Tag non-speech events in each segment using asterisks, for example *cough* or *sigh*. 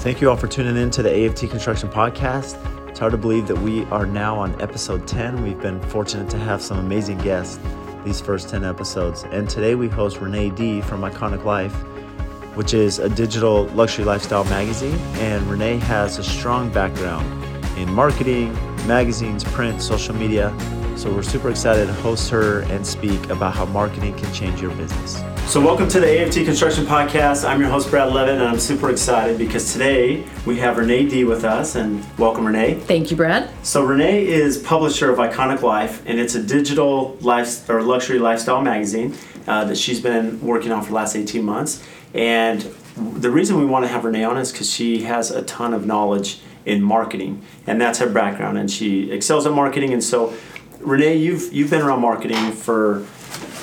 Thank you all for tuning in to the AFT Construction Podcast. It's hard to believe that we are now on episode 10. We've been fortunate to have some amazing guests these first 10 episodes. And today we host Renee D from Iconic Life, which is a digital luxury lifestyle magazine. And Renee has a strong background in marketing, magazines, print, social media. So we're super excited to host her and speak about how marketing can change your business. So, welcome to the AFT Construction Podcast. I'm your host, Brad Leavitt, and I'm super excited because today we have Renee D with us. And welcome, Renee. Thank you, Brad. So, Renee is publisher of Iconic Life, and it's a digital life or luxury lifestyle magazine uh, that she's been working on for the last 18 months. And the reason we want to have Renee on is because she has a ton of knowledge in marketing, and that's her background, and she excels at marketing. And so, Renee, you've you've been around marketing for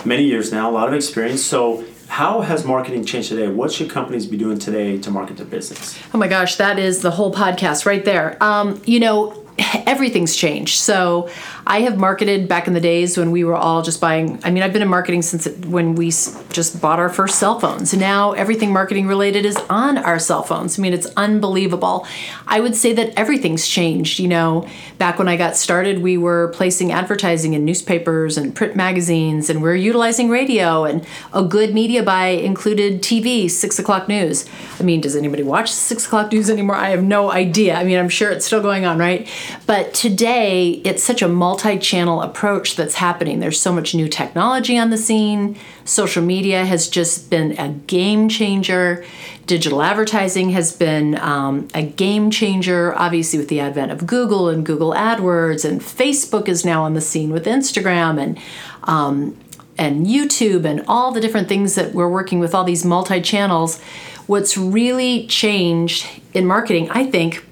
many years now, a lot of experience. So, how has marketing changed today? What should companies be doing today to market their business? Oh my gosh, that is the whole podcast right there. Um, you know, everything's changed. So I have marketed back in the days when we were all just buying. I mean, I've been in marketing since when we just bought our first cell phones. Now everything marketing related is on our cell phones. I mean, it's unbelievable. I would say that everything's changed. You know, back when I got started, we were placing advertising in newspapers and print magazines, and we we're utilizing radio. And a good media buy included TV, six o'clock news. I mean, does anybody watch six o'clock news anymore? I have no idea. I mean, I'm sure it's still going on, right? But today, it's such a multi channel approach that's happening. There's so much new technology on the scene. Social media has just been a game changer. Digital advertising has been um, a game changer, obviously, with the advent of Google and Google AdWords, and Facebook is now on the scene with Instagram and um, and YouTube and all the different things that we're working with all these multi channels. What's really changed in marketing, I think,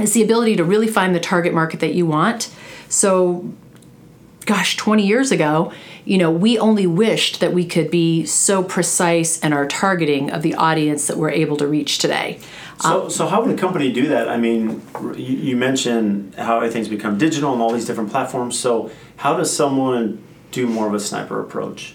is the ability to really find the target market that you want. So, gosh, 20 years ago, you know, we only wished that we could be so precise in our targeting of the audience that we're able to reach today. So, um, so how would a company do that? I mean, you, you mentioned how everything's become digital and all these different platforms. So, how does someone do more of a sniper approach?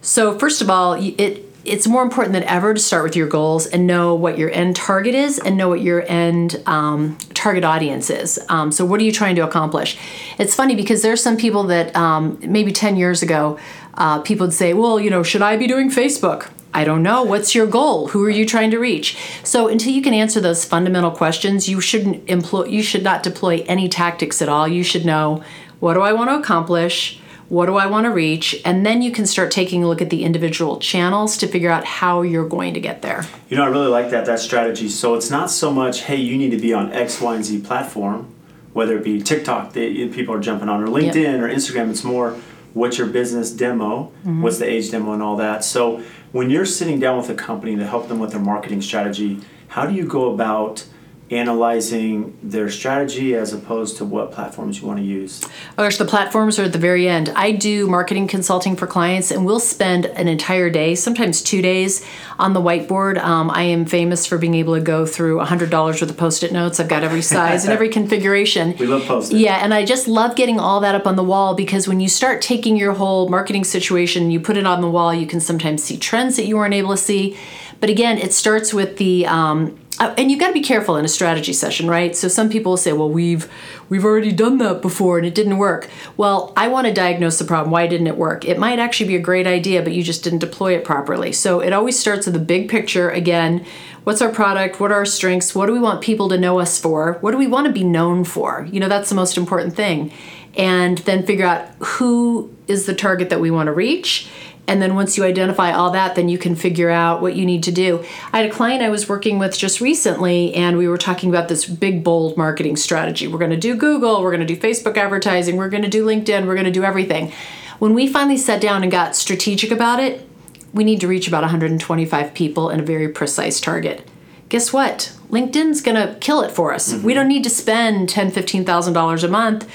So, first of all, it it's more important than ever to start with your goals and know what your end target is and know what your end um, target audience is. Um, so, what are you trying to accomplish? It's funny because there's some people that um, maybe 10 years ago, uh, people would say, Well, you know, should I be doing Facebook? I don't know. What's your goal? Who are you trying to reach? So until you can answer those fundamental questions, you shouldn't employ you should not deploy any tactics at all. You should know what do I want to accomplish? What do I want to reach? And then you can start taking a look at the individual channels to figure out how you're going to get there. You know, I really like that that strategy. So it's not so much, hey, you need to be on X, Y, and Z platform, whether it be TikTok, that people are jumping on, or LinkedIn yep. or Instagram. It's more what's your business demo, mm-hmm. what's the age demo, and all that. So when you're sitting down with a company to help them with their marketing strategy, how do you go about analyzing their strategy as opposed to what platforms you want to use? Oh gosh, the platforms are at the very end. I do marketing consulting for clients, and we'll spend an entire day, sometimes two days, on the whiteboard. Um, I am famous for being able to go through $100 worth of post it notes. I've got every size and every *laughs* configuration. We love post it. Yeah, and I just love getting all that up on the wall because when you start taking your whole marketing situation, you put it on the wall, you can sometimes see trends that you weren't able to see. But again, it starts with the um, Uh, and you've got to be careful in a strategy session, right? So some people say, "Well, we've we've already done that before and it didn't work." Well, I want to diagnose the problem. Why didn't it work? It might actually be a great idea, but you just didn't deploy it properly. So it always starts with the big picture. Again, what's our product? What are our strengths? What do we want people to know us for? What do we want to be known for? You know, that's the most important thing. And then figure out who is the target that we want to reach and then once you identify all that, then you can figure out what you need to do. I had a client I was working with just recently, and we were talking about this big, bold marketing strategy. We're going to do Google, we're going to do Facebook advertising, we're going to do LinkedIn, we're going to do everything. When we finally sat down and got strategic about it, we need to reach about 125 people and a very precise target. Guess what? LinkedIn's going to kill it for us. Mm-hmm. We don't need to spend $10,000, $15,000 a month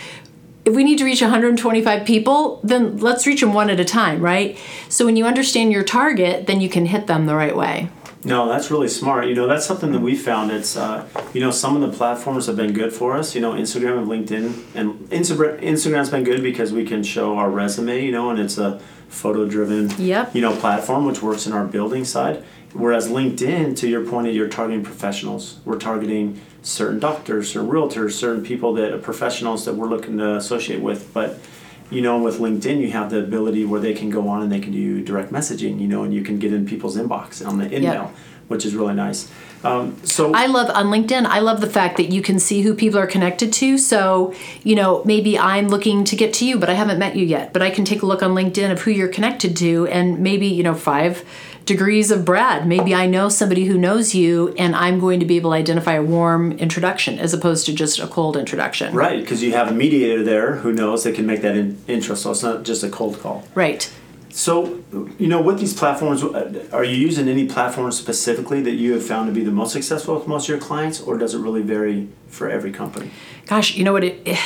if we need to reach 125 people, then let's reach them one at a time, right? So when you understand your target, then you can hit them the right way. No, that's really smart. You know, that's something that we found. It's, uh, you know, some of the platforms have been good for us. You know, Instagram and LinkedIn, and Insta- Instagram's been good because we can show our resume. You know, and it's a photo-driven, yep. you know, platform which works in our building side. Whereas LinkedIn, to your point, you're targeting professionals. We're targeting certain doctors, or realtors, certain people that are professionals that we're looking to associate with. But you know, with LinkedIn, you have the ability where they can go on and they can do direct messaging. You know, and you can get in people's inbox on the email, yep. which is really nice. Um, so I love on LinkedIn. I love the fact that you can see who people are connected to. So you know, maybe I'm looking to get to you, but I haven't met you yet. But I can take a look on LinkedIn of who you're connected to, and maybe you know five degrees of Brad. Maybe I know somebody who knows you, and I'm going to be able to identify a warm introduction as opposed to just a cold introduction. Right, because you have a mediator there who knows they can make that in, intro, so it's not just a cold call. Right. So, you know, with these platforms, uh, are you using any platform specifically that you have found to be the most successful with most of your clients, or does it really vary for every company? Gosh, you know what? It,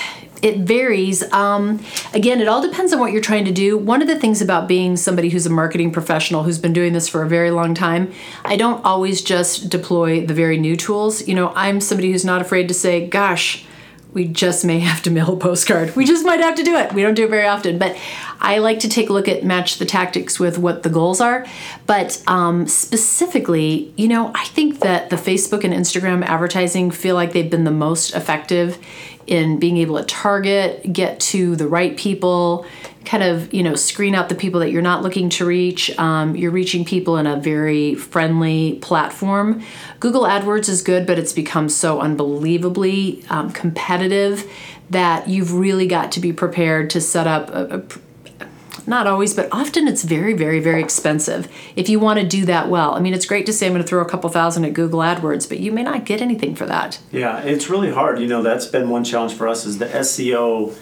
it varies. Um, again, it all depends on what you're trying to do. One of the things about being somebody who's a marketing professional who's been doing this for a very long time, I don't always just deploy the very new tools. You know, I'm somebody who's not afraid to say, gosh, we just may have to mail a postcard. We just might have to do it. We don't do it very often, but I like to take a look at match the tactics with what the goals are. But um, specifically, you know, I think that the Facebook and Instagram advertising feel like they've been the most effective in being able to target, get to the right people, kind of you know screen out the people that you're not looking to reach. Um, you're reaching people in a very friendly platform. Google AdWords is good, but it's become so unbelievably um, competitive that you've really got to be prepared to set up a, a not always, but often it's very, very, very expensive if you want to do that well. I mean, it's great to say I'm going to throw a couple thousand at Google AdWords, but you may not get anything for that. Yeah, it's really hard. You know, that's been one challenge for us is the SEO,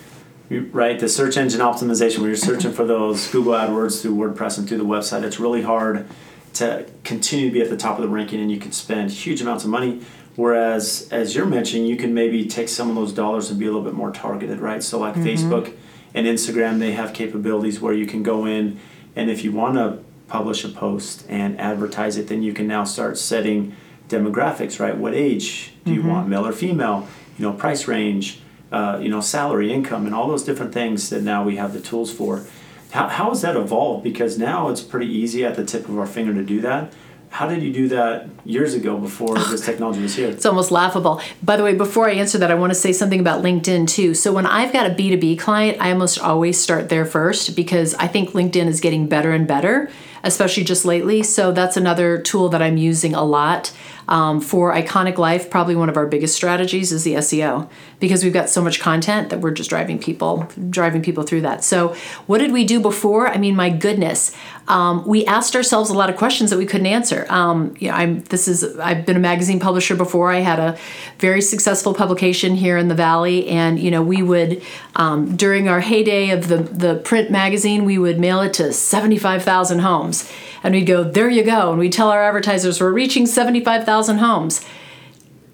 right? The search engine optimization, when you're searching for those Google AdWords through WordPress and through the website, it's really hard to continue to be at the top of the ranking and you can spend huge amounts of money. Whereas, as you're mentioning, you can maybe take some of those dollars and be a little bit more targeted, right? So, like mm-hmm. Facebook and Instagram, they have capabilities where you can go in and if you want to publish a post and advertise it, then you can now start setting demographics, right? What age do you mm-hmm. want, male or female? You know, price range, uh, you know, salary, income, and all those different things that now we have the tools for. How, how has that evolved? Because now it's pretty easy at the tip of our finger to do that. How did you do that years ago before *laughs* this technology was here? It's almost laughable. By the way, before I answer that, I want to say something about LinkedIn too. So, when I've got a B2B client, I almost always start there first because I think LinkedIn is getting better and better, especially just lately. So, that's another tool that I'm using a lot. Um, for Iconic Life, probably one of our biggest strategies is the SEO because we've got so much content that we're just driving people driving people through that. So, what did we do before? I mean, my goodness, um, we asked ourselves a lot of questions that we couldn't answer. Um, you know, I'm this is I've been a magazine publisher before. I had a very successful publication here in the Valley, and you know, we would um, during our heyday of the the print magazine, we would mail it to seventy five thousand homes and we'd go, there you go. And we'd tell our advertisers, we're reaching 75,000 homes.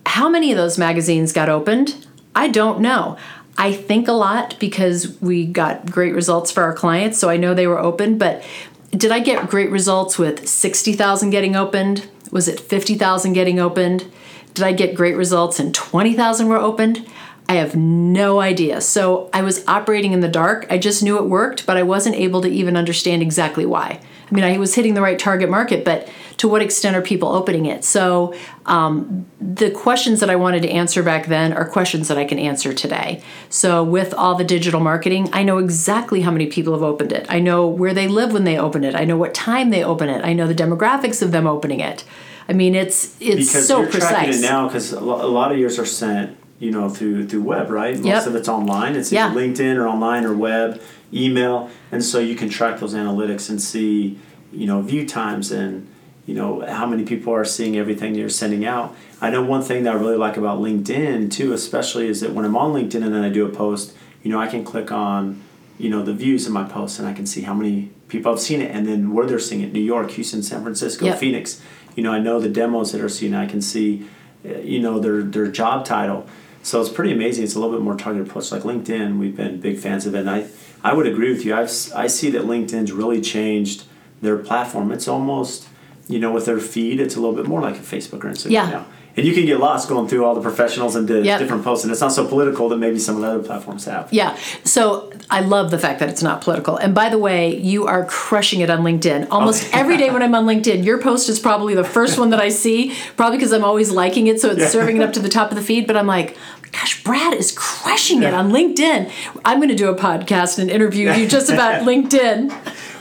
How many of those magazines got opened? I don't know. I think a lot because we got great results for our clients, so I know they were open. But did I get great results with 60,000 getting opened? Was it 50,000 getting opened? Did I get great results and 20,000 were opened? I have no idea. So I was operating in the dark. I just knew it worked, but I wasn't able to even understand exactly why. I mean, I was hitting the right target market, but to what extent are people opening it? So um, the questions that I wanted to answer back then are questions that I can answer today. So with all the digital marketing, I know exactly how many people have opened it. I know where they live when they open it. I know what time they open it. I know the demographics of them opening it. I mean, it's it's because so you're precise. tracking it now because a lot of yours are sent you know through through web right? Most yep. of it's online. It's yeah. either linkedin or online or web email. And so you can track those analytics and see you know view times and you know how many people are seeing everything you're sending out. I know one thing that i really like about linkedin too especially is that when i'm on linkedin and then i do a post you know i can click on you know the views of my post and i can see how many people have seen it and then where they're seeing it. New york houston san francisco yep. phoenix. You know i know the demos that are seen. I can see you know their their job title so it's pretty amazing. It's a little bit more targeted approach. Like LinkedIn, we've been big fans of it. And I, I would agree with you. I've, I see that LinkedIn's really changed their platform. It's almost you know, with their feed, it's a little bit more like a Facebook or Instagram Yeah. now. And you can get lost going through all the professionals and the Yep. different posts, and it's not so political that maybe some of the other platforms have. Yeah. So I love the fact that it's not political. And by the way, you are crushing it on LinkedIn. Oh. Almost Okay. *laughs* every day when I'm on LinkedIn, your post is probably the first one that I see, probably because I'm always liking it. So it's Yeah. serving it up to the top of the feed. But I'm like, gosh, Brad is crushing it on LinkedIn. I'm going to do a podcast and interview you just about *laughs* LinkedIn.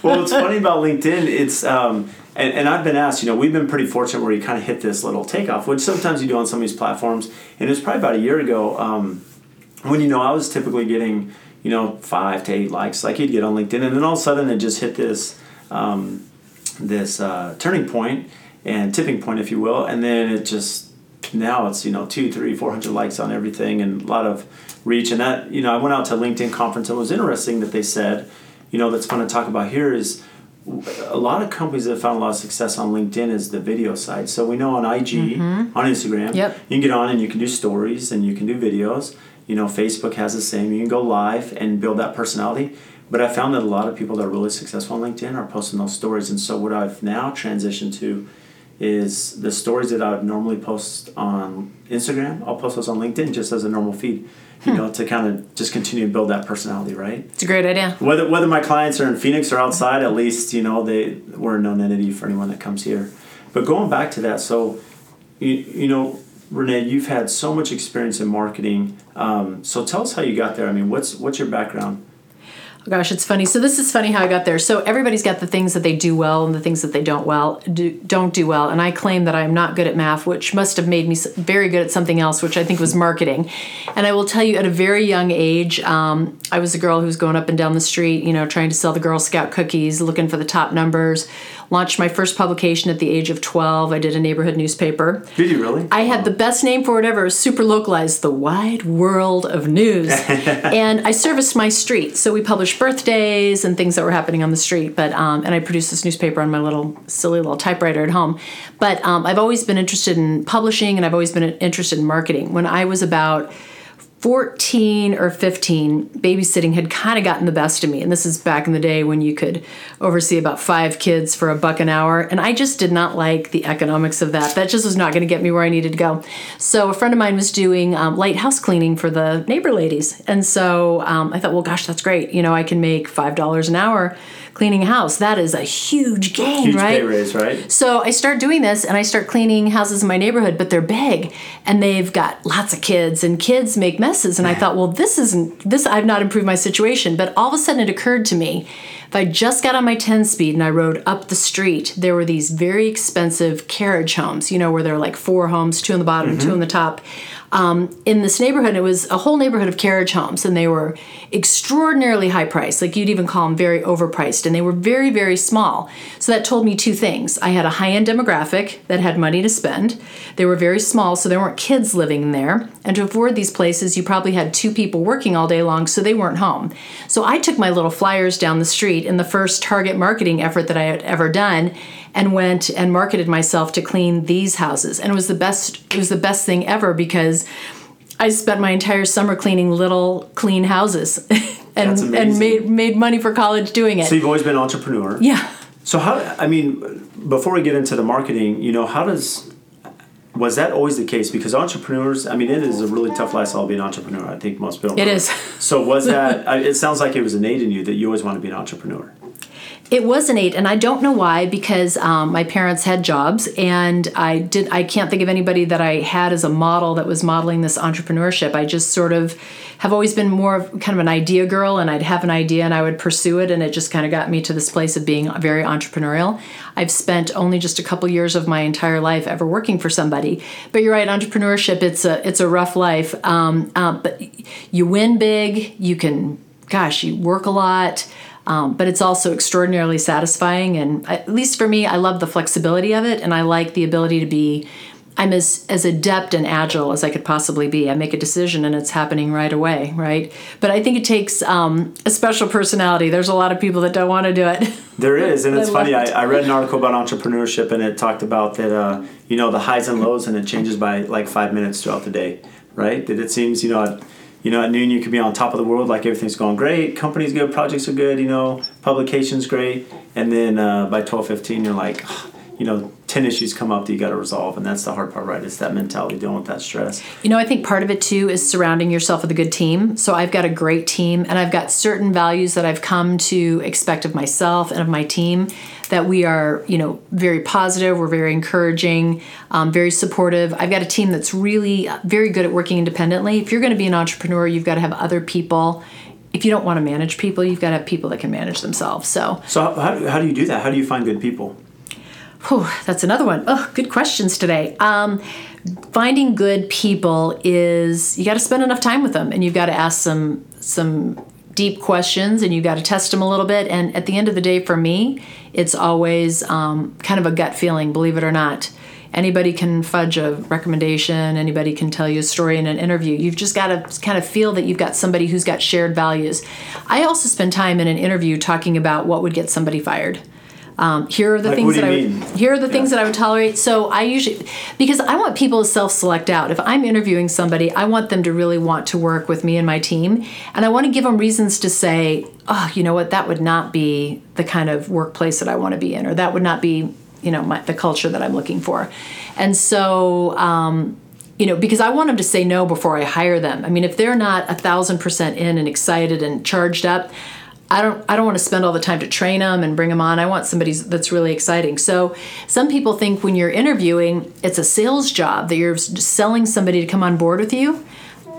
well, what's funny about LinkedIn, it's um, and, and I've been asked, you know, we've been pretty fortunate where you kind of hit this little takeoff, which sometimes you do on some of these platforms. And it was probably about a year ago um, when you know I was typically getting, you know, five to eight likes, like you'd get on LinkedIn, and then all of a sudden it just hit this um, this uh, turning point and tipping point, if you will, and then it just now it's you know two, three, four hundred likes on everything and a lot of reach. And that you know I went out to LinkedIn conference and it was interesting that they said, you know, that's fun to talk about here is a lot of companies that have found a lot of success on LinkedIn is the video side. So we know on IG, mm-hmm. on Instagram, Yep. you can get on and you can do stories and you can do videos. You know, Facebook has the same. You can go live and build that personality. But I found that a lot of people that are really successful on LinkedIn are posting those stories. And so what I've now transitioned to is the stories that I would normally post on Instagram, I'll post those on LinkedIn just as a normal feed. You know, to kind of just continue to build that personality, right? It's a great idea. Whether whether my clients are in Phoenix or outside, at least you know they we're a known entity for anyone that comes here. But going back to that, so you, you know, Renee, you've had so much experience in marketing. Um, so tell us how you got there. I mean, what's what's your background? Gosh, it's funny. So this is funny how I got there. So everybody's got the things that they do well and the things that they don't well do, don't do well. And I claim that I'm not good at math, which must have made me very good at something else, which I think was marketing. And I will tell you, at a very young age, um, I was a girl who was going up and down the street, you know, trying to sell the Girl Scout cookies, looking for the top numbers. Launched my first publication at the age of 12. I did a neighborhood newspaper. Did you really? I had the best name for it ever, super localized, the wide world of news. *laughs* and I serviced my street. So we published birthdays and things that were happening on the street. But um, and I produced this newspaper on my little silly little typewriter at home. But um, I've always been interested in publishing and I've always been interested in marketing. When I was about 14 or 15, babysitting had kind of gotten the best of me. And this is back in the day when you could oversee about five kids for a buck an hour. And I just did not like the economics of that. That just was not going to get me where I needed to go. So a friend of mine was doing um, light house cleaning for the neighbor ladies. And so um, I thought, well, gosh, that's great. You know, I can make $5 an hour cleaning a house. That is a huge gain, Huge right? pay raise, right? So I start doing this and I start cleaning houses in my neighborhood, but they're big and they've got lots of kids and kids make messes. And I thought, well, this isn't this I've not improved my situation. But all of a sudden it occurred to me, if I just got on my 10 speed and I rode up the street, there were these very expensive carriage homes, you know, where there are like four homes, two on the bottom, two mm-hmm. on the top. Um, in this neighborhood, it was a whole neighborhood of carriage homes, and they were extraordinarily high priced. Like you'd even call them very overpriced, and they were very, very small. So that told me two things. I had a high end demographic that had money to spend. They were very small, so there weren't kids living there. And to afford these places, you probably had two people working all day long, so they weren't home. So I took my little flyers down the street in the first target marketing effort that I had ever done and went and marketed myself to clean these houses and it was the best it was the best thing ever because I spent my entire summer cleaning little clean houses *laughs* and and made made money for college doing it. So you've always been an entrepreneur. yeah. So how? I mean, before we get into the marketing, you know, how does was that always the case? Because entrepreneurs, I mean, it is a really tough lifestyle being an entrepreneur. I think most people. It know. is. So was *laughs* that? It sounds like it was innate in you that you always want to be an entrepreneur. It was an eight, and I don't know why because um, my parents had jobs, and I did. I can't think of anybody that I had as a model that was modeling this entrepreneurship. I just sort of have always been more of kind of an idea girl, and I'd have an idea and I would pursue it, and it just kind of got me to this place of being very entrepreneurial. I've spent only just a couple years of my entire life ever working for somebody, but you're right. Entrepreneurship it's a it's a rough life, um, uh, but you win big. You can, gosh, you work a lot. Um, but it's also extraordinarily satisfying and at least for me i love the flexibility of it and i like the ability to be i'm as, as adept and agile as i could possibly be i make a decision and it's happening right away right but i think it takes um, a special personality there's a lot of people that don't want to do it *laughs* There is, and it's I funny. I, I read an article about entrepreneurship, and it talked about that. Uh, you know, the highs and lows, and it changes by like five minutes throughout the day, right? That it seems, you know, you know, at noon you could be on top of the world, like everything's going great, company's good, projects are good, you know, publications great, and then uh, by twelve fifteen you're like, *sighs* you know, 10 issues come up that you got to resolve. And that's the hard part, right? It's that mentality, dealing with that stress. You know, I think part of it too is surrounding yourself with a good team. So I've got a great team and I've got certain values that I've come to expect of myself and of my team that we are, you know, very positive, we're very encouraging, um, very supportive. I've got a team that's really very good at working independently. If you're going to be an entrepreneur, you've got to have other people if you don't want to manage people, you've got to have people that can manage themselves. So, so how, how do you do that? How do you find good people? Whew, that's another one. Oh, good questions today. Um, finding good people is you got to spend enough time with them, and you've got to ask some some deep questions, and you've got to test them a little bit. And at the end of the day, for me, it's always um, kind of a gut feeling, believe it or not anybody can fudge a recommendation anybody can tell you a story in an interview you've just got to kind of feel that you've got somebody who's got shared values i also spend time in an interview talking about what would get somebody fired um, here are the like, things that I mean? would, here are the yeah. things that I would tolerate. So I usually because I want people to self-select out. If I'm interviewing somebody, I want them to really want to work with me and my team, and I want to give them reasons to say, "Oh, you know what? That would not be the kind of workplace that I want to be in, or that would not be you know my, the culture that I'm looking for, and so. Um, you know, because I want them to say no before I hire them. I mean, if they're not a thousand percent in and excited and charged up, I don't I don't want to spend all the time to train them and bring them on. I want somebody that's really exciting. So some people think when you're interviewing, it's a sales job that you're selling somebody to come on board with you.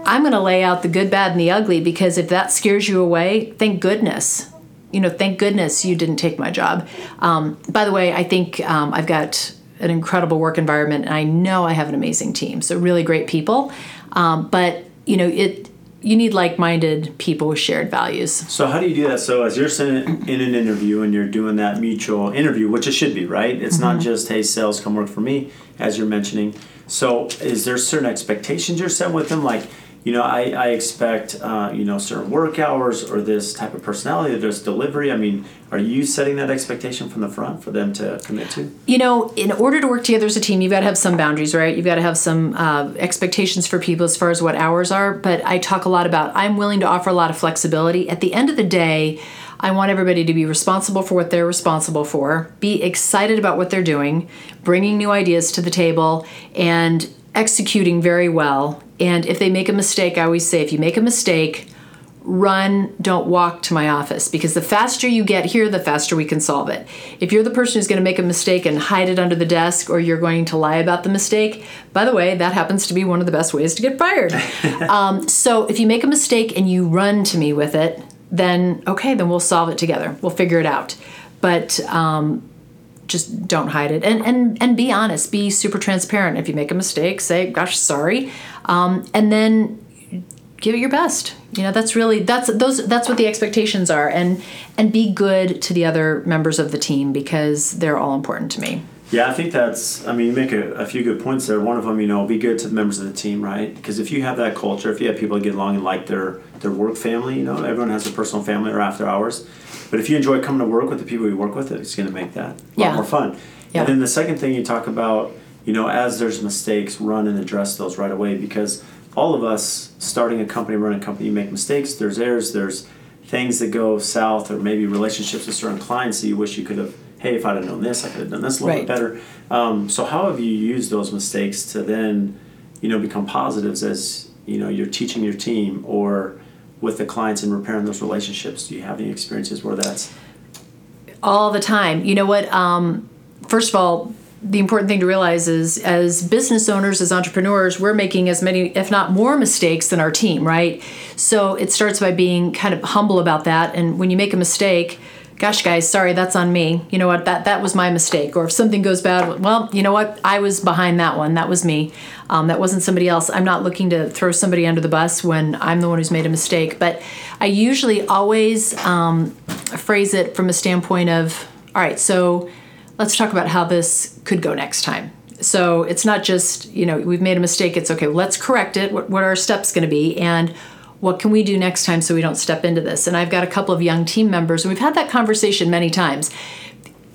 I'm going to lay out the good, bad, and the ugly because if that scares you away, thank goodness you know, thank goodness you didn't take my job. Um, by the way, I think um, I've got an incredible work environment, and I know I have an amazing team. So really great people, um, but you know it. You need like-minded people with shared values. So how do you do that? So as you're sitting in an interview and you're doing that mutual interview, which it should be, right? It's mm-hmm. not just hey, sales, come work for me, as you're mentioning. So is there certain expectations you're setting with them, like? You know, I, I expect, uh, you know, certain work hours or this type of personality, this delivery. I mean, are you setting that expectation from the front for them to commit to? You know, in order to work together as a team, you've got to have some boundaries, right? You've got to have some uh, expectations for people as far as what hours are. But I talk a lot about I'm willing to offer a lot of flexibility. At the end of the day, I want everybody to be responsible for what they're responsible for, be excited about what they're doing, bringing new ideas to the table, and executing very well. And if they make a mistake, I always say if you make a mistake, run, don't walk to my office because the faster you get here, the faster we can solve it. If you're the person who's going to make a mistake and hide it under the desk or you're going to lie about the mistake, by the way, that happens to be one of the best ways to get fired. *laughs* um, so if you make a mistake and you run to me with it, then okay, then we'll solve it together. We'll figure it out. But um, just don't hide it. And and and be honest be super transparent. If you make a mistake say gosh sorry. Um, and then give it your best. You know that's really that's those that's what the expectations are. And and be good to the other members of the team because they're all important to me yeah i think that's i mean you make a, a few good points there one of them you know be good to the members of the team right because if you have that culture if you have people that get along and like their their work family you know everyone has a personal family or after hours but if you enjoy coming to work with the people you work with, it's going to make that a yeah. lot more fun. Yeah. And then the second thing you talk about, you know, as there's mistakes, run and address those right away because all of us starting a company, running a company, you make mistakes. There's errors. There's things that go south, or maybe relationships with certain clients that you wish you could have. Hey, if I'd have known this, I could have done this a little right. bit better. Um, so, how have you used those mistakes to then, you know, become positives as you know you're teaching your team or with the clients and repairing those relationships? Do you have any experiences where that's all the time? You know what? Um, first of all, the important thing to realize is as business owners, as entrepreneurs, we're making as many, if not more, mistakes than our team, right? So it starts by being kind of humble about that. And when you make a mistake, gosh guys sorry that's on me. You know what? That that was my mistake. Or if something goes bad well you know what? I was behind that one. That was me. Um, that wasn't somebody else. I'm not looking to throw somebody under the bus when i'm the one who's made a mistake. But i usually always um, phrase it from a standpoint of all right so let's talk about how this could go next time. So it's not just you know we've made a mistake. It's okay let's correct it. What, what are our steps going to be? And what can we do next time so we don't step into this? And I've got a couple of young team members, and we've had that conversation many times.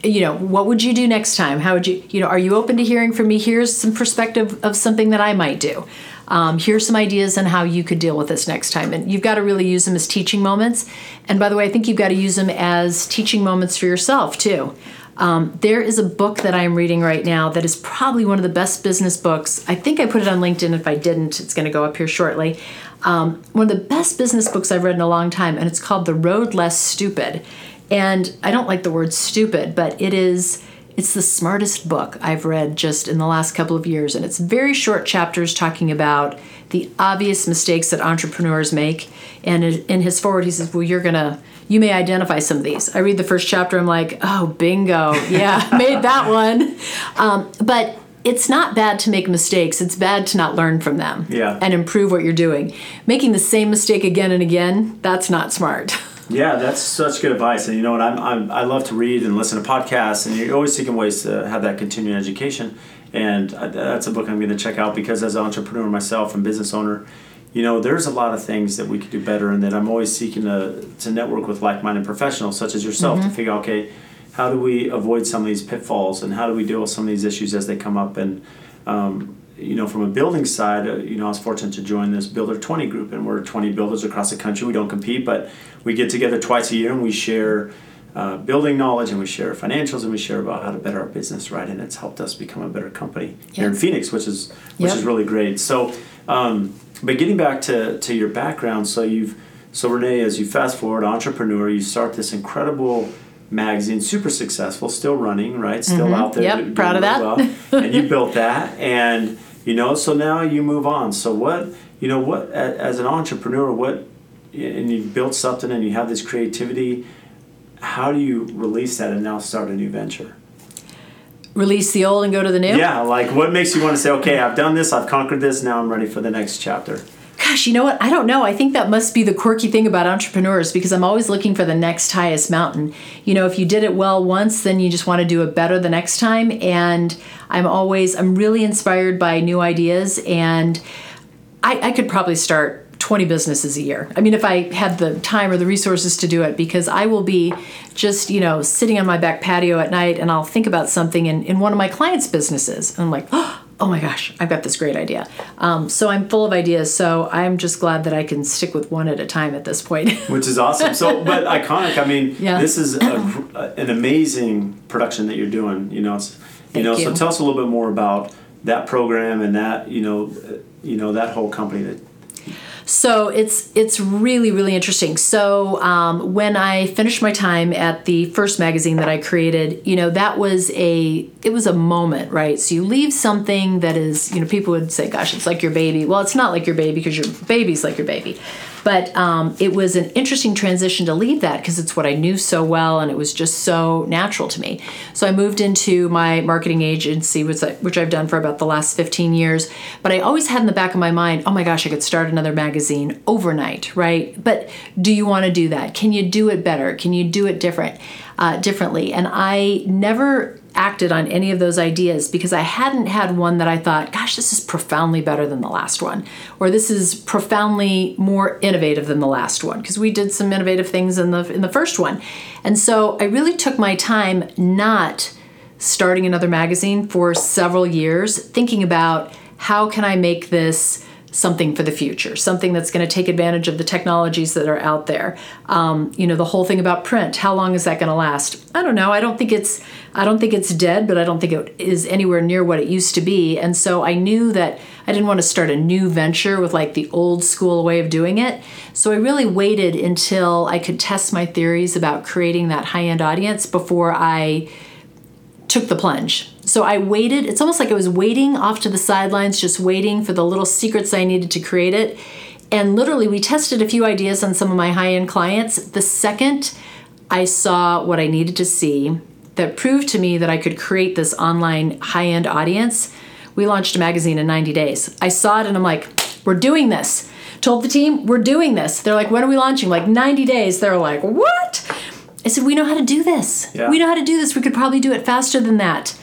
You know, what would you do next time? How would you, you know, are you open to hearing from me? Here's some perspective of something that I might do. Um, here's some ideas on how you could deal with this next time. And you've got to really use them as teaching moments. And by the way, I think you've got to use them as teaching moments for yourself too. Um, there is a book that I'm reading right now that is probably one of the best business books. I think I put it on LinkedIn. If I didn't, it's going to go up here shortly. Um, one of the best business books I've read in a long time, and it's called The Road Less Stupid. And I don't like the word stupid, but it is it's the smartest book I've read just in the last couple of years, and it's very short chapters talking about the obvious mistakes that entrepreneurs make. And in his forward, he says, "Well, you're gonna, you may identify some of these." I read the first chapter, I'm like, "Oh, bingo, yeah, *laughs* made that one." Um, but it's not bad to make mistakes. It's bad to not learn from them Yeah. and improve what you're doing. Making the same mistake again and again, that's not smart. *laughs* Yeah, that's such good advice. And you know what? I'm, I'm I love to read and listen to podcasts, and you're always seeking ways to have that continuing education. And that's a book I'm going to check out because as an entrepreneur myself and business owner, you know, there's a lot of things that we could do better, and that I'm always seeking to to network with like-minded professionals such as yourself mm-hmm. to figure out, okay, how do we avoid some of these pitfalls, and how do we deal with some of these issues as they come up, and um, you know, from a building side, uh, you know, I was fortunate to join this Builder 20 group, and we're 20 builders across the country. We don't compete, but we get together twice a year and we share uh, building knowledge and we share financials and we share about how to better our business, right? And it's helped us become a better company here in Phoenix, which is which Yep. is really great. So, um, but getting back to, to your background, so you've so Renee, as you fast forward, entrepreneur, you start this incredible magazine, super successful, still running, right? Still mm-hmm. out there. Yep, doing proud of that. well. and you built that, and you know, so now you move on. So what, you know, what as an entrepreneur, what, and you built something and you have this creativity. How do you release that and now start a new venture? Release the old and go to the new. Yeah, like what makes you want to say, okay, I've done this, I've conquered this, now I'm ready for the next chapter. Gosh, you know what? I don't know. I think that must be the quirky thing about entrepreneurs because I'm always looking for the next highest mountain. You know, if you did it well once, then you just want to do it better the next time. And I'm always, I'm really inspired by new ideas. And I, I could probably start 20 businesses a year. I mean, if I had the time or the resources to do it, because I will be just, you know, sitting on my back patio at night and I'll think about something in, in one of my clients' businesses. And I'm like, *gasps* oh my gosh, I've got this great idea. Um, so I'm full of ideas. So I'm just glad that I can stick with one at a time at this point. *laughs* which is awesome. So, but iconic. I mean, Yeah. this is a, an amazing production that you're doing. You know, it's, you Thank know. So tell us a little bit more about that program and that you know, uh, you know that whole company that. So it's it's really really interesting. So um, when I finished my time at the first magazine that I created, you know that was a it was a moment, right? So you leave something that is you know people would say, "Gosh, it's like your baby." Well, it's not like your baby because your baby's like your baby, but um, it was an interesting transition to leave that because it's what I knew so well and it was just so natural to me. So I moved into my marketing agency, which, I, which I've done for about the last 15 years. But I always had in the back of my mind, oh my gosh, I could start another magazine overnight, right? But do you want to do that? Can you do it better? Can you do it different, uh, differently? And I never acted on any of those ideas because I hadn't had one that I thought, gosh, this is profoundly better than the last one, or this is profoundly more innovative than the last one because we did some innovative things in the in the first one. And so I really took my time not starting another magazine for several years thinking about how can I make this something for the future, something that's going to take advantage of the technologies that are out there. Um, you know, the whole thing about print. How long is that going to last? I don't know. I don't think it's I don't think it's dead, but I don't think it is anywhere near what it used to be. And so I knew that I didn't want to start a new venture with like the old school way of doing it. So I really waited until I could test my theories about creating that high end audience before I took the plunge. So I waited. It's almost like I was waiting off to the sidelines, just waiting for the little secrets I needed to create it. And literally, we tested a few ideas on some of my high end clients. The second I saw what I needed to see that proved to me that I could create this online high end audience, we launched a magazine in 90 days. I saw it and I'm like, we're doing this. Told the team, we're doing this. They're like, when are we launching? Like 90 days. They're like, what? I said, we know how to do this. Yeah. We know how to do this. We could probably do it faster than that.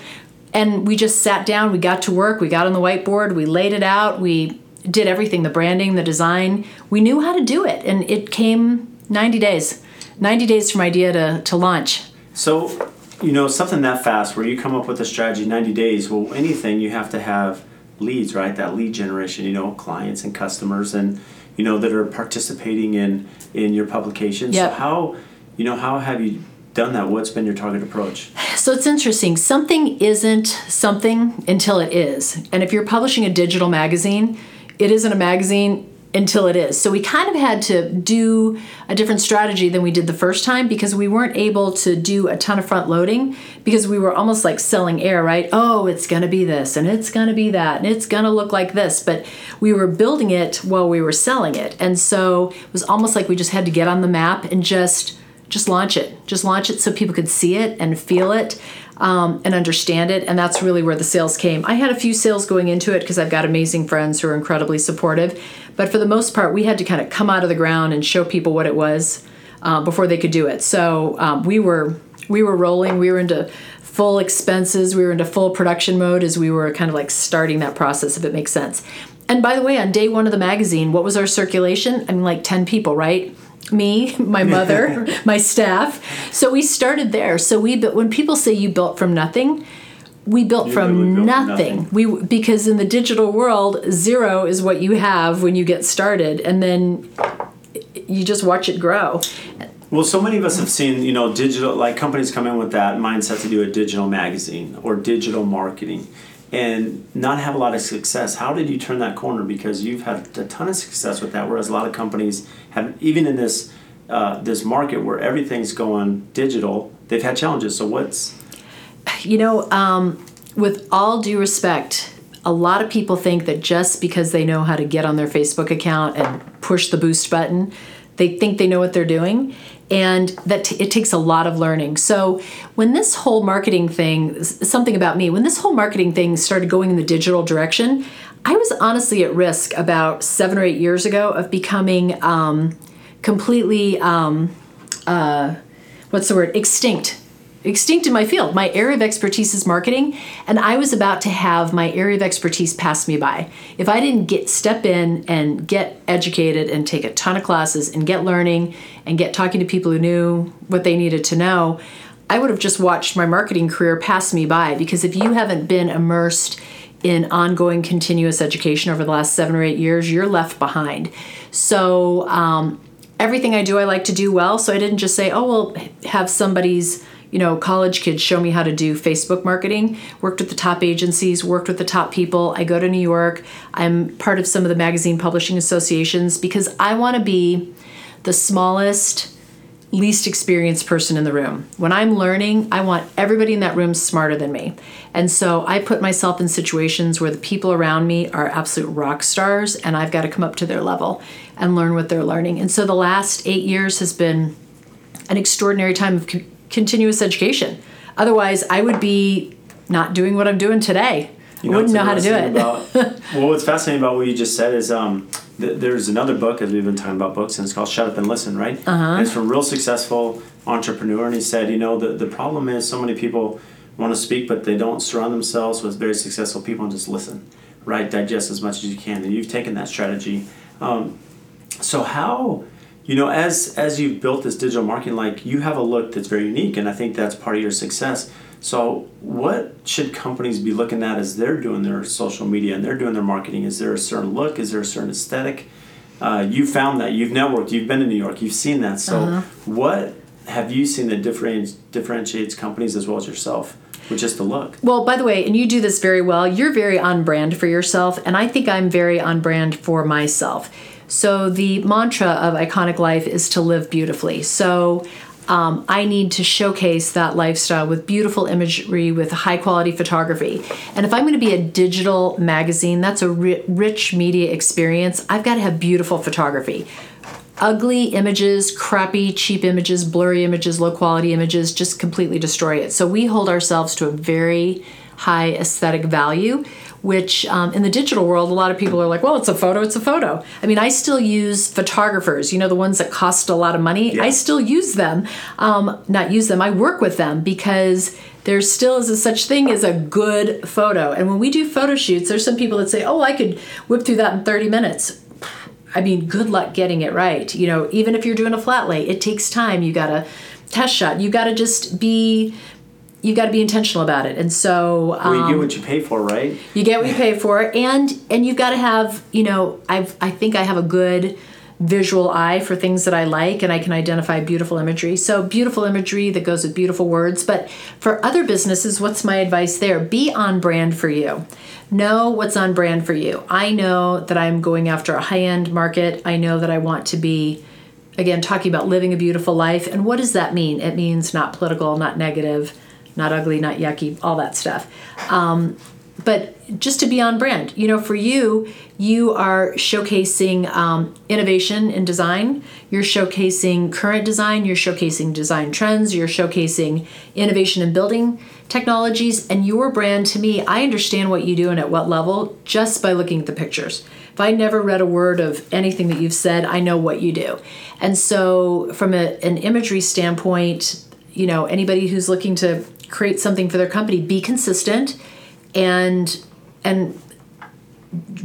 And we just sat down, we got to work, we got on the whiteboard, we laid it out, we did everything the branding, the design. We knew how to do it. And it came 90 days. 90 days from idea to, to launch. So, you know, something that fast where you come up with a strategy 90 days, well, anything you have to have leads, right? That lead generation, you know, clients and customers and, you know, that are participating in in your publication. Yep. So how, you know, how have you done that, what's been your target approach? So it's interesting. Something isn't something until it is. And if you're publishing a digital magazine, it isn't a magazine until it is. So we kind of had to do a different strategy than we did the first time because we weren't able to do a ton of front loading because we were almost like selling air, right? Oh, it's going to be this and it's going to be that and it's going to look like this. But we were building it while we were selling it. And so it was almost like we just had to get on the map and just just launch it. Just launch it so people could see it and feel it um, and understand it. And that's really where the sales came. I had a few sales going into it because I've got amazing friends who are incredibly supportive. But for the most part, we had to kind of come out of the ground and show people what it was uh, before they could do it. So um, we were we were rolling. We were into full expenses. We were into full production mode as we were kind of like starting that process, if it makes sense. And by the way, on day one of the magazine, what was our circulation? I mean, like 10 people, right? Me, my mother, *laughs* my staff. So we started there. So we built. When people say you built from nothing, we built, from, built nothing. from nothing. We because in the digital world, zero is what you have when you get started, and then you just watch it grow. Well, so many of us have seen, you know, digital like companies come in with that mindset to do a digital magazine or digital marketing and not have a lot of success. How did you turn that corner? Because you've had a ton of success with that, whereas a lot of companies have, even in this uh, this market where everything's going digital, they've had challenges. So what's you know, um, with all due respect, a lot of people think that just because they know how to get on their Facebook account and push the boost button, they think they know what they're doing and that t- it takes a lot of learning. So when this whole marketing thing, something about me, when this whole marketing thing started going in the digital direction, I was honestly at risk about seven or eight years ago of becoming um, completely, um, uh, what's the word, extinct extinct in my field. My area of expertise is marketing, and I was about to have my area of expertise pass me by. If I didn't get step in and get educated and take a ton of classes and get learning and get talking to people who knew what they needed to know, I would have just watched my marketing career pass me by because if you haven't been immersed in ongoing continuous education over the last seven or eight years, you're left behind. So, um, everything I do, I like to do well. So I didn't just say, oh, well, have somebody's you know, college kids show me how to do Facebook marketing. Worked with the top agencies, worked with the top people. I go to New York. I'm part of some of the magazine publishing associations because I want to be the smallest, least experienced person in the room. When I'm learning, I want everybody in that room smarter than me. And so I put myself in situations where the people around me are absolute rock stars and I've got to come up to their level and learn what they're learning. And so the last eight years has been an extraordinary time of continuous education. Otherwise, I would be not doing what I'm doing today. You know, wouldn't know how to do it. about, *laughs* well, what's fascinating about what you just said is um, th- there's another book, as we've been talking about books, and it's called Shut Up and Listen, right? Uh-huh. And it's from a real successful entrepreneur, and he said, you know, the, the problem is so many people want to speak, but they don't surround themselves with very successful people and just listen, right? Digest as much as you can. And you've taken that strategy. Um, so, how you know as as you've built this digital marketing like you have a look that's very unique and i think that's part of your success. So what should companies be looking at as they're doing their social media and they're doing their marketing? Is there a certain look? Is there a certain aesthetic? Uh, you found that. You've networked. You've been to new york. You've seen that. So uh-huh. what have you seen that differentiates companies as well as yourself with just the look. Well, by the way, and you do this very well, you're very on brand for yourself, and I think I'm very on brand for myself. So the mantra of Iconic Life is to live beautifully. So um, I need to showcase that lifestyle with beautiful imagery, with high quality photography. And if I'm going to be a digital magazine, that's a ri- rich media experience. I've got to have beautiful photography. Ugly images, crappy, cheap images, blurry images, low quality images just completely destroy it. So we hold ourselves to a very high aesthetic value which um, in the digital world, a lot of people are like, well, it's a photo, it's a photo. I mean, I still use photographers, you know, the ones that cost a lot of money. Yeah. I still use them, um, not use them, I work with them because there still is a such thing as a good photo. And when we do photo shoots, there's some people that say, oh, I could whip through that in 30 minutes. I mean, good luck getting it right. You know, even if you're doing a flat lay, it takes time. You got to test shot. You got to just be you got to be intentional about it and so um, well, you get um, what you pay for right you get what you pay for and and you've got to have you know i i think i have a good visual eye for things that I like and I can identify beautiful imagery. So, beautiful imagery that goes with beautiful words. But for other businesses, what's my advice there? Be on brand for you. Know what's on brand for you. I know that I'm going after a high end market. I know that I want to be, again, talking about living a beautiful life. And what does that mean? It means not political, not negative, not ugly, not yucky, all that stuff. Um, but just to be on brand, you know, for you, you are showcasing um, innovation in design. You're showcasing current design. You're showcasing design trends. You're showcasing innovation in building technologies. And your brand, to me, I understand what you do and at what level just by looking at the pictures. If I never read a word of anything that you've said, I know what you do. And so, from a, an imagery standpoint, you know, anybody who's looking to create something for their company, be consistent and and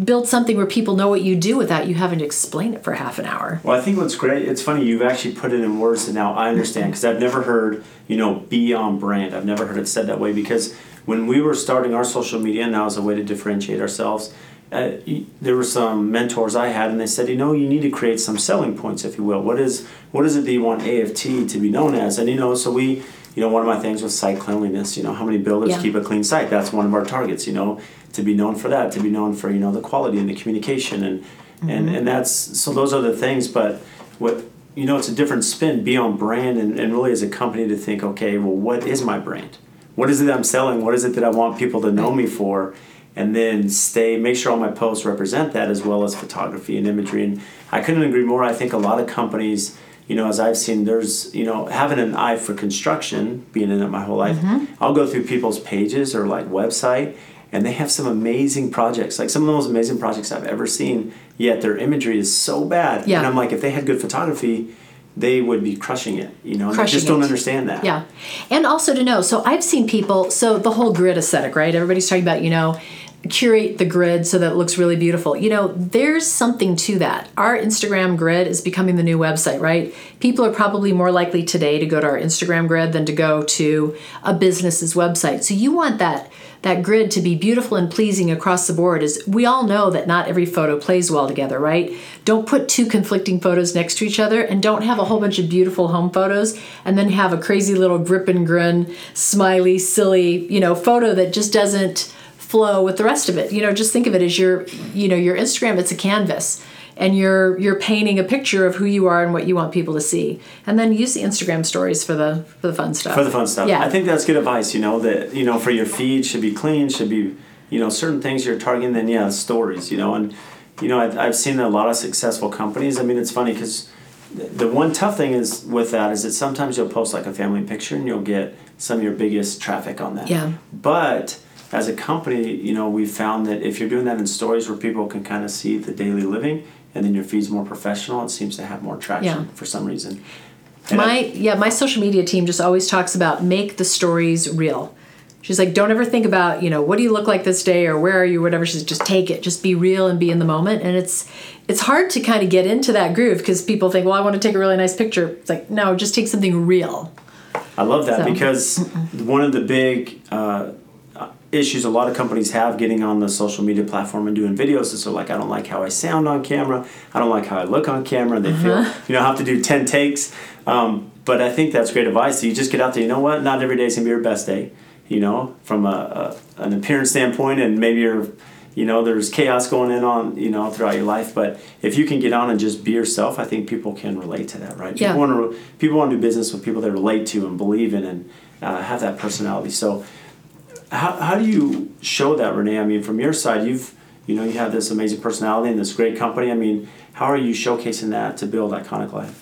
build something where people know what you do without you having to explain it for half an hour. Well, I think what's great, it's funny you've actually put it in words that now I understand because I've never heard, you know, be on brand. I've never heard it said that way because when we were starting our social media, now as a way to differentiate ourselves, uh, there were some mentors I had, and they said, you know, you need to create some selling points, if you will. What is what is it that you want AFT to be known as? And you know, so we you know, one of my things was site cleanliness. You know, how many builders yeah. keep a clean site? That's one of our targets. You know, to be known for that, to be known for you know the quality and the communication, and mm-hmm. and and that's so those are the things. But what you know, it's a different spin. Be on brand, and, and really as a company to think, okay, well, what is my brand? What is it that I'm selling? What is it that I want people to know me for? And then stay, make sure all my posts represent that as well as photography and imagery. And I couldn't agree more. I think a lot of companies you know, as I've seen, there's, you know, having an eye for construction, being in it my whole life, mm-hmm. I'll go through people's pages or like website, and they have some amazing projects, like some of the most amazing projects I've ever seen. Yet their imagery is so bad, yeah. and I'm like, if they had good photography, they would be crushing it. You know, crushing I just don't it. understand that. Yeah, and also to know. So I've seen people. So the whole grid aesthetic, right? Everybody's talking about, you know curate the grid so that it looks really beautiful. You know, there's something to that. Our Instagram grid is becoming the new website, right? People are probably more likely today to go to our Instagram grid than to go to a business's website. So you want that that grid to be beautiful and pleasing across the board is we all know that not every photo plays well together, right? Don't put two conflicting photos next to each other and don't have a whole bunch of beautiful home photos and then have a crazy little grip and grin, smiley, silly, you know, photo that just doesn't flow with the rest of it. You know, just think of it as your, you know, your Instagram. It's a canvas, and you're you're painting a picture of who you are and what you want people to see, and then use the Instagram stories for the for the fun stuff. For the fun stuff. Yeah, I think that's good advice. You know that you know for your feed should be clean, should be you know certain things you're targeting. Then yeah, stories. You know, and you know I've, I've seen a lot of successful companies. I mean, it's funny because the one tough thing is with that is that sometimes you'll post like a family picture and you'll get some of your biggest traffic on that. Yeah. But as a company, you know, we've found that if you're doing that in stories where people can kind of see the daily living, and then your feed's more professional, it seems to have more traction yeah. for some reason. And my I, yeah, my social media team just always talks about make the stories real. She's like, don't ever think about, you know, what do you look like this day or where are you, whatever. She's just take it, just be real and be in the moment. And it's it's hard to kind of get into that groove because people think, well, I want to take a really nice picture. It's like, no, just take something real. I love that so. because one of the big uh, issues a lot of companies have getting on the social media platform and doing videos is so like I don't like how I sound on camera, I don't like how I look on camera. They uh-huh. feel you know have to do ten takes. Um, but I think that's great advice. So you just get out there. You know what? Not every day is gonna be your best day. You know, from a, a an appearance standpoint, and maybe you're you know there's chaos going in on you know throughout your life but if you can get on and just be yourself i think people can relate to that right yeah. people want to people want to do business with people they relate to and believe in and uh, have that personality so how, how do you show that, Renee? I mean, from your side, you've you know you have this amazing personality and this great company. I mean, how are you showcasing that to build Iconic Life?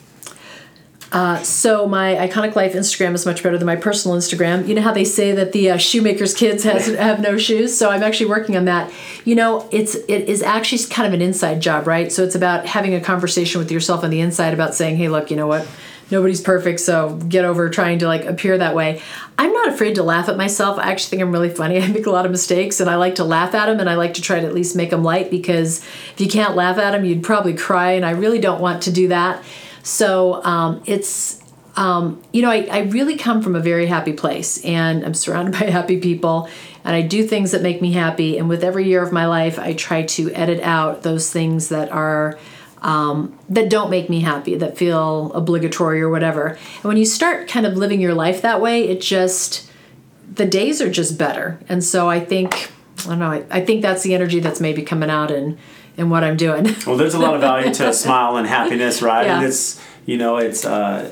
Uh, so my iconic life Instagram is much better than my personal Instagram. You know how they say that the uh, shoemaker's kids has *laughs* have no shoes. So I'm actually working on that. You know, it's it is actually kind of an inside job, right? So it's about having a conversation with yourself on the inside about saying, hey, look, you know what? Nobody's perfect, so get over trying to like appear that way. I'm not afraid to laugh at myself. I actually think I'm really funny. *laughs* I make a lot of mistakes and I like to laugh at them and I like to try to at least make them light because if you can't laugh at them, you'd probably cry, and I really don't want to do that. So um, it's um, you know, I, I really come from a very happy place and I'm surrounded *laughs* by happy people and I do things that make me happy. And with every year of my life, I try to edit out those things that are um, that don't make me happy, that feel obligatory or whatever. And when you start kind of living your life that way, it just, the days are just better. And so I think, I don't know, I, I think that's the energy that's maybe coming out in, in what I'm doing. *laughs* Well, there's a lot of value to *laughs* smile and happiness, right? Yeah. And it's, you know, it's, uh,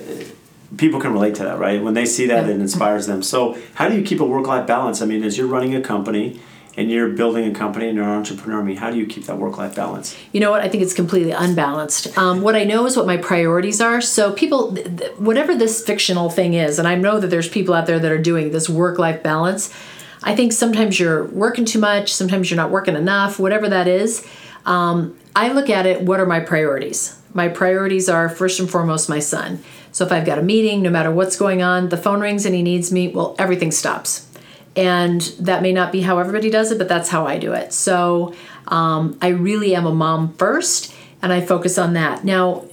people can relate to that, right? When they see that, Yeah. it inspires them. So, how do you keep a work life balance? I mean, as you're running a company and you're building a company and you're an entrepreneur, I mean, how do you keep that work life balance? You know what? I think it's completely unbalanced. Um, what I know is what my priorities are. So, people, whatever this fictional thing is, and I know that there's people out there that are doing this work life balance. I think sometimes you're working too much, sometimes you're not working enough, whatever that is. Um, I look at it what are my priorities? My priorities are first and foremost my son. So, if I've got a meeting, no matter what's going on, the phone rings and he needs me, well, everything stops and that may not be how everybody does it but that's how i do it. So um, i really am a mom first and i focus on that. Now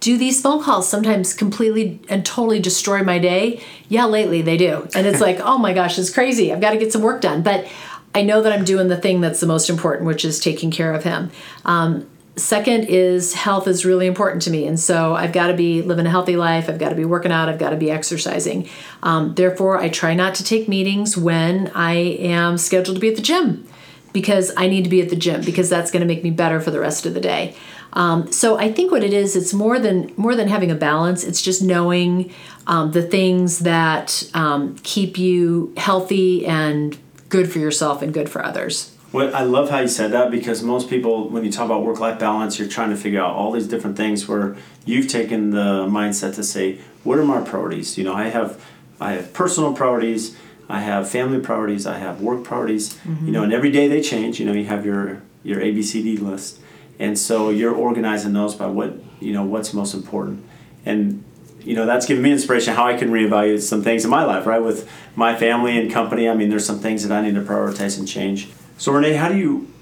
do these phone calls sometimes completely and totally destroy my day? Yeah lately they do. And it's *laughs* like oh my gosh it's crazy. I've got to get some work done. But i know that i'm doing the thing that's the most important which is taking care of him. Um, second is health is really important to me. And so i've got to be living a healthy life. I've got to be working out. I've got to be exercising. Um, therefore i try not to take meetings when i am scheduled to be at the gym because i need to be at the gym because that's going to make me better for the rest of the day. Um, so i think what it is it's more than more than having a balance. It's just knowing um, the things that um, keep you healthy and good for yourself and good for others Well, I love how you said that because most people, when you talk about work life balance, you're trying to figure out all these different things where you've taken the mindset to say, what are my priorities? You know, I have, I have personal priorities, I have family priorities, I have work priorities. You know, mm-hmm. and every day they change. You know, you have your your ABCD list, and so you're organizing those by what you know what's most important, and you know that's given me inspiration how I can reevaluate some things in my life, right? With my family and company, I mean, there's some things that I need to prioritize and change. So Renee, how do you,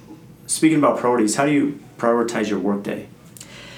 speaking about priorities, how do you prioritize your workday?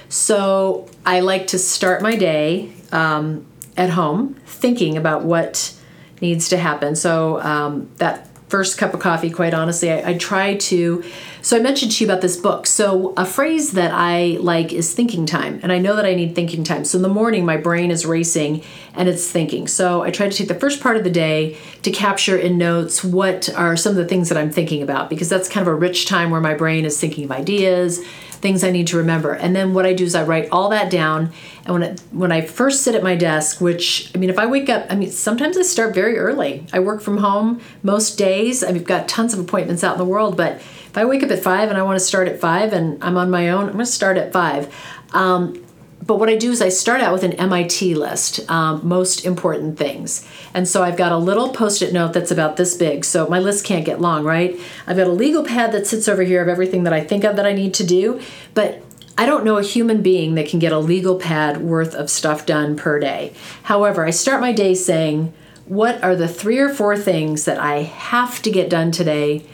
So I like to start my day um, at home thinking about what needs to happen. So um, that first cup of coffee, quite honestly, I, I try to. So I mentioned to you about this book. So a phrase that I like is thinking time, and I know that I need thinking time. So in the morning, my brain is racing and it's thinking. So I try to take the first part of the day to capture in notes what are some of the things that I'm thinking about because that's kind of a rich time where my brain is thinking of ideas, things I need to remember. And then what I do is I write all that down. And when it, when I first sit at my desk, which I mean, if I wake up, I mean, sometimes I start very early. I work from home most days. I've got tons of appointments out in the world, but if I wake up at five and I want to start at five and I'm on my own, I'm going to start at five. Um, but what I do is I start out with an MIT list, um, most important things. And so I've got a little post it note that's about this big. So my list can't get long, right? I've got a legal pad that sits over here of everything that I think of that I need to do. But I don't know a human being that can get a legal pad worth of stuff done per day. However, I start my day saying, what are the three or four things that I have to get done today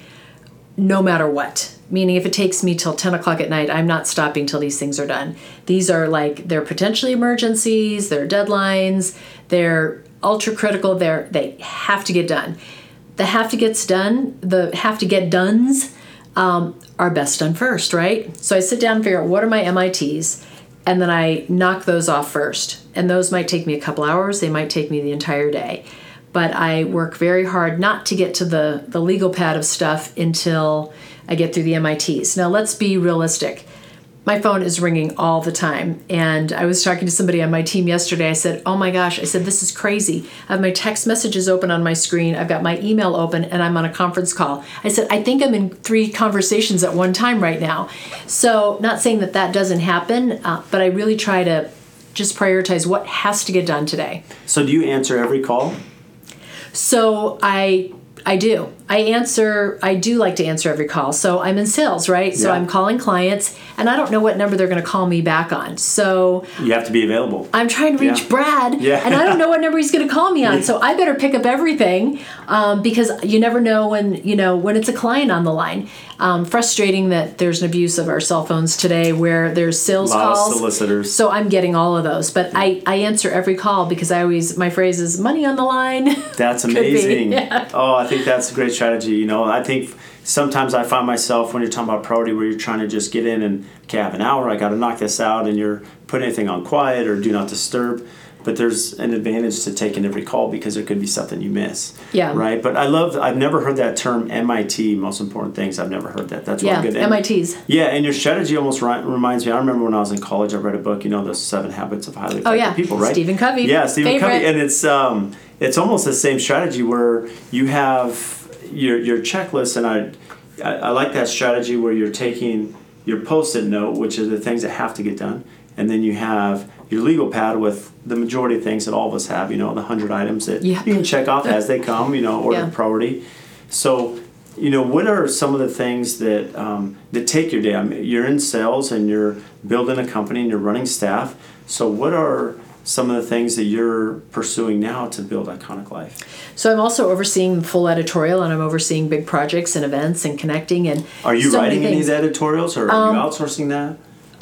no matter what. Meaning, if it takes me till 10 o'clock at night, I'm not stopping till these things are done. These are like, they're potentially emergencies, they're deadlines, they're ultra critical, they're, they have to get done. The have to gets done, the have to get dones um, are best done first, right? So I sit down and figure out what are my MITs, and then I knock those off first. And those might take me a couple hours, they might take me the entire day but I work very hard not to get to the, the legal pad of stuff until I get through the MITs. Now, let's be realistic. My phone is ringing all the time. And I was talking to somebody on my team yesterday. I said, Oh my gosh, I said, this is crazy. I have my text messages open on my screen, I've got my email open, and I'm on a conference call. I said, I think I'm in three conversations at one time right now. So, not saying that that doesn't happen, uh, but I really try to just prioritize what has to get done today. So do you answer every call? So I I do. I answer I do like to answer every call. So I'm in sales, right? So Yeah. I'm calling clients and I don't know what number they're going to call me back on. So You have to be available. I'm trying to reach Yeah. Brad Yeah. and I don't know what number he's going to call me on. So I better pick up everything um, because you never know when, you know, when it's a client on the line. Um, frustrating that there's an abuse of our cell phones today where there's sales Lot of calls. solicitors. So I'm getting all of those, but I, I answer every call because I always my phrase is money on the line. *laughs* That's amazing. yeah. Oh, I think that's a great strategy. You know, I think sometimes I find myself when you're talking about priority where you're trying to just get in and okay, I have an hour, I got to knock this out, and you're putting anything on quiet or do not disturb. But there's an advantage to taking every call because there could be something you miss. Yeah. Right. But I love. I've never heard that term MIT. Most important things. I've never heard that. That's yeah, really good. MIT's. Yeah, and your strategy almost ri- reminds me. I remember when I was in college, I read a book. You know, the Seven Habits of Highly Effective Oh yeah, People. Right. Stephen Covey. Yeah, Stephen Favorite. Covey, and it's um, it's almost the same strategy where you have your your checklist, and I, I, I like that strategy where you're taking your post-it note, which are the things that have to get done, and then you have your legal pad with the majority of things that all of us have. You know, the hundred items that Yeah. you can check off as they come. You know, order Yeah. priority. So, you know, what are some of the things that um, that take your day? I mean, you're in sales and you're building a company and you're running staff. So, what are some of the things that you're pursuing now to build Iconic Life? So I'm also overseeing full editorial, and I'm overseeing big projects and events and connecting and. Are you so writing any things. Um, editorials or are you outsourcing that?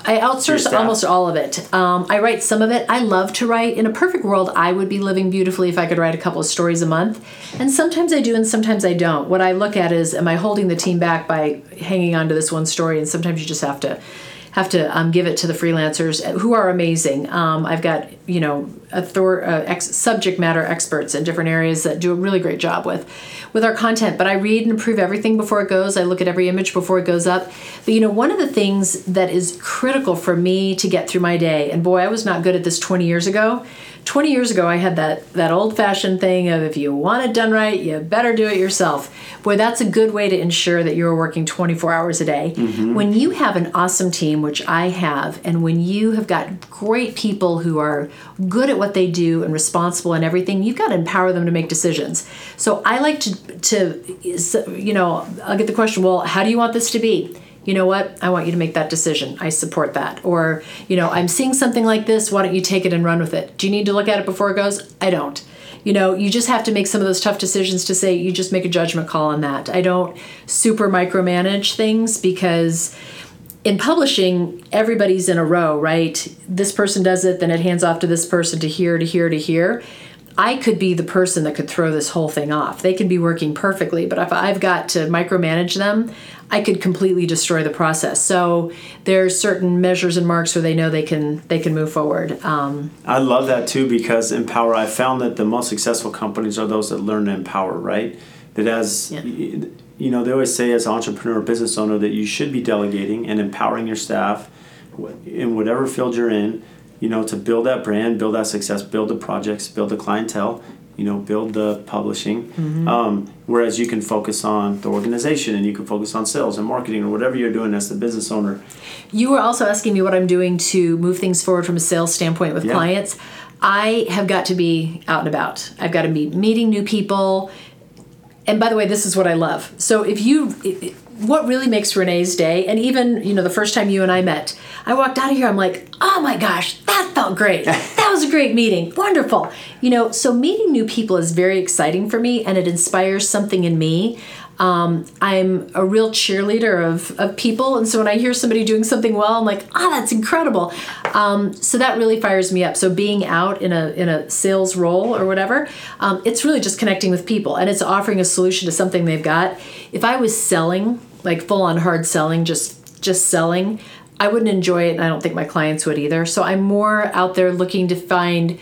I outsource almost all of it. Um, I write some of it. I love to write. In a perfect world, I would be living beautifully if I could write a couple of stories a month. And sometimes I do, and sometimes I don't. What I look at is, am I holding the team back by hanging on to this one story? And sometimes you just have to have to um, give it to the freelancers who are amazing. Um, I've got you know author, uh, ex- subject matter experts in different areas that do a really great job with with our content. But I read and approve everything before it goes. I look at every image before it goes up. But you know one of the things that is critical for me to get through my day, and boy, I was not good at this 20 years ago. 20 years ago, I had that that old fashioned thing of if you want it done right, you better do it yourself. Boy, that's a good way to ensure that you're working 24 hours a day. When you have an awesome team, which I have, and when you have got great people who are good at what they do and responsible and everything, you've got to empower them to make decisions. So I like to to you know, I'll get the question, well, how do you want this to be? you know what? I want you to make that decision. I support that. Or you know i'm seeing something like this. Why don't you take it and run with it? Do you need to look at it before it goes? I don't. You know you just have to make some of those tough decisions to say you just make a judgment call on that. I don't super micromanage things because in publishing everybody's in a row right this person does it then it hands off to this person to here to here to here I could be the person that could throw this whole thing off. They could be working perfectly, but if I've got to micromanage them, I could completely destroy the process. So there's certain measures and marks where they know they can they can move forward. Um, I love that too because empower. I found that the most successful companies are those that learn to empower. Right. That as Yeah. You know, they always say as an entrepreneur, business owner, that you should be delegating and empowering your staff in whatever field you're in. You know, to build that brand, build that success, build the projects, build the clientele. You know, build the publishing. Um, whereas you can focus on the organization and you can focus on sales and marketing or whatever you're doing as the business owner. You were also asking me what I'm doing to move things forward from a sales standpoint with Yeah. clients. I have got to be out and about. I've got to be meeting new people. And by the way, this is what I love. So if you what really makes Renee's day, and even you know the first time you and I met, I walked out of here. I'm like, oh my gosh, that felt great. *laughs* That was a great meeting. Wonderful. You know, so meeting new people is very exciting for me, and it inspires something in me. Um, I'm a real cheerleader of, of people, and so when I hear somebody doing something well, I'm like, ah, that's incredible. Um, so that really fires me up. So being out in a in a sales role or whatever, um, it's really just connecting with people, and it's offering a solution to something they've got. If I was selling, like full on hard selling, just just selling, I wouldn't enjoy it, and I don't think my clients would either. So I'm more out there looking to find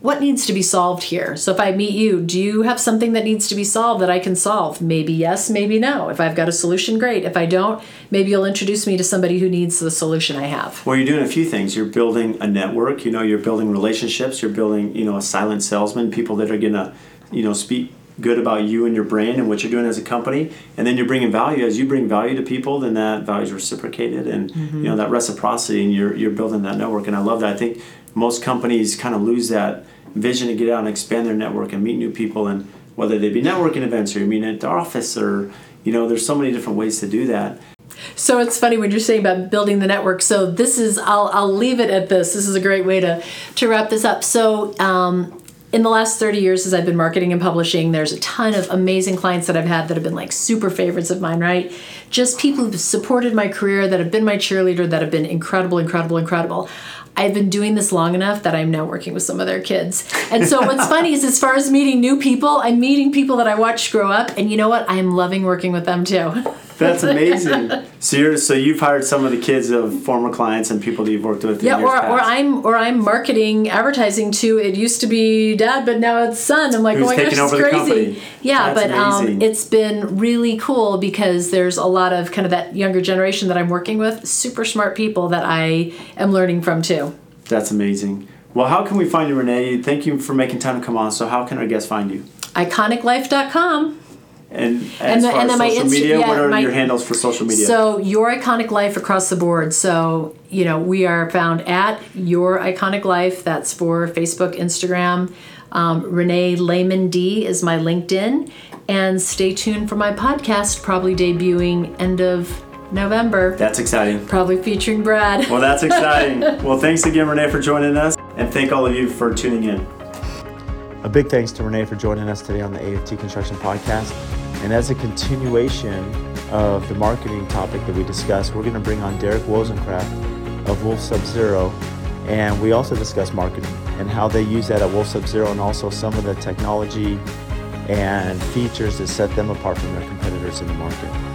what needs to be solved here. So if I meet you, do you have something that needs to be solved that I can solve? Maybe yes, maybe no. If I've got a solution, great. If I don't, maybe you'll introduce me to somebody who needs the solution I have. Well, you're doing a few things. You're building a network. You know, you're building relationships. You're building, you know, a silent salesman, people that are gonna, you know, speak good about you and your brand and what you're doing as a company. And then you're bringing value. As you bring value to people, then that value is reciprocated, and you mm-hmm. know that reciprocity, and you're you're building that network. And I love that. I think most companies kind of lose that vision to get out and expand their network and meet new people, and whether they be networking events or you're meeting at the office or you know, there's so many different ways to do that. So it's funny when you're saying about building the network. So this is I'll I'll leave it at this. This is a great way to to wrap this up. So um, in the last 30 years as I've been marketing and publishing, there's a ton of amazing clients that I've had that have been like super favorites of mine, right? Just people who've supported my career, that have been my cheerleader, that have been incredible, incredible, incredible. I've been doing this long enough that I'm now working with some of their kids. And so what's funny is as far as meeting new people, I'm meeting people that I watched grow up and you know what? I'm loving working with them too. That's *laughs* amazing. so you're so you've hired some of the kids of former clients and people that you've worked with. Yeah, or, or I'm or I'm marketing advertising to it used to be dad, but now it's son. I'm like, Who's oh my gosh, it's crazy. company. Yeah, That's but um, it's been really cool because there's a lot of kind of that younger generation that I'm working with, super smart people that I am learning from too. That's amazing. Well, how can we find you, Renee? Thank you for making time to come on. So, how can our guests find you? Iconiclife.com. And as And then- far and as then my social Insta- media, yeah, what are my- your handles for social media? So your iconic life across the board. So you know we are found at your iconic life. That's for Facebook, Instagram. Um, Renee Lehman D is my LinkedIn, and stay tuned for my podcast, probably debuting end of November. That's exciting. Probably featuring Brad. Well, that's exciting. *laughs* well, thanks again, Renee, for joining us, and thank all of you for tuning in. A big thanks to Renee for joining us today on the AFT Construction Podcast. And as a continuation of the marketing topic that we discussed, we're going to bring on Derek Wozencraft of Wolf Sub Zero. And we also discuss marketing and how they use that at Wolf Sub Zero and also some of the technology and features that set them apart from their competitors in the market.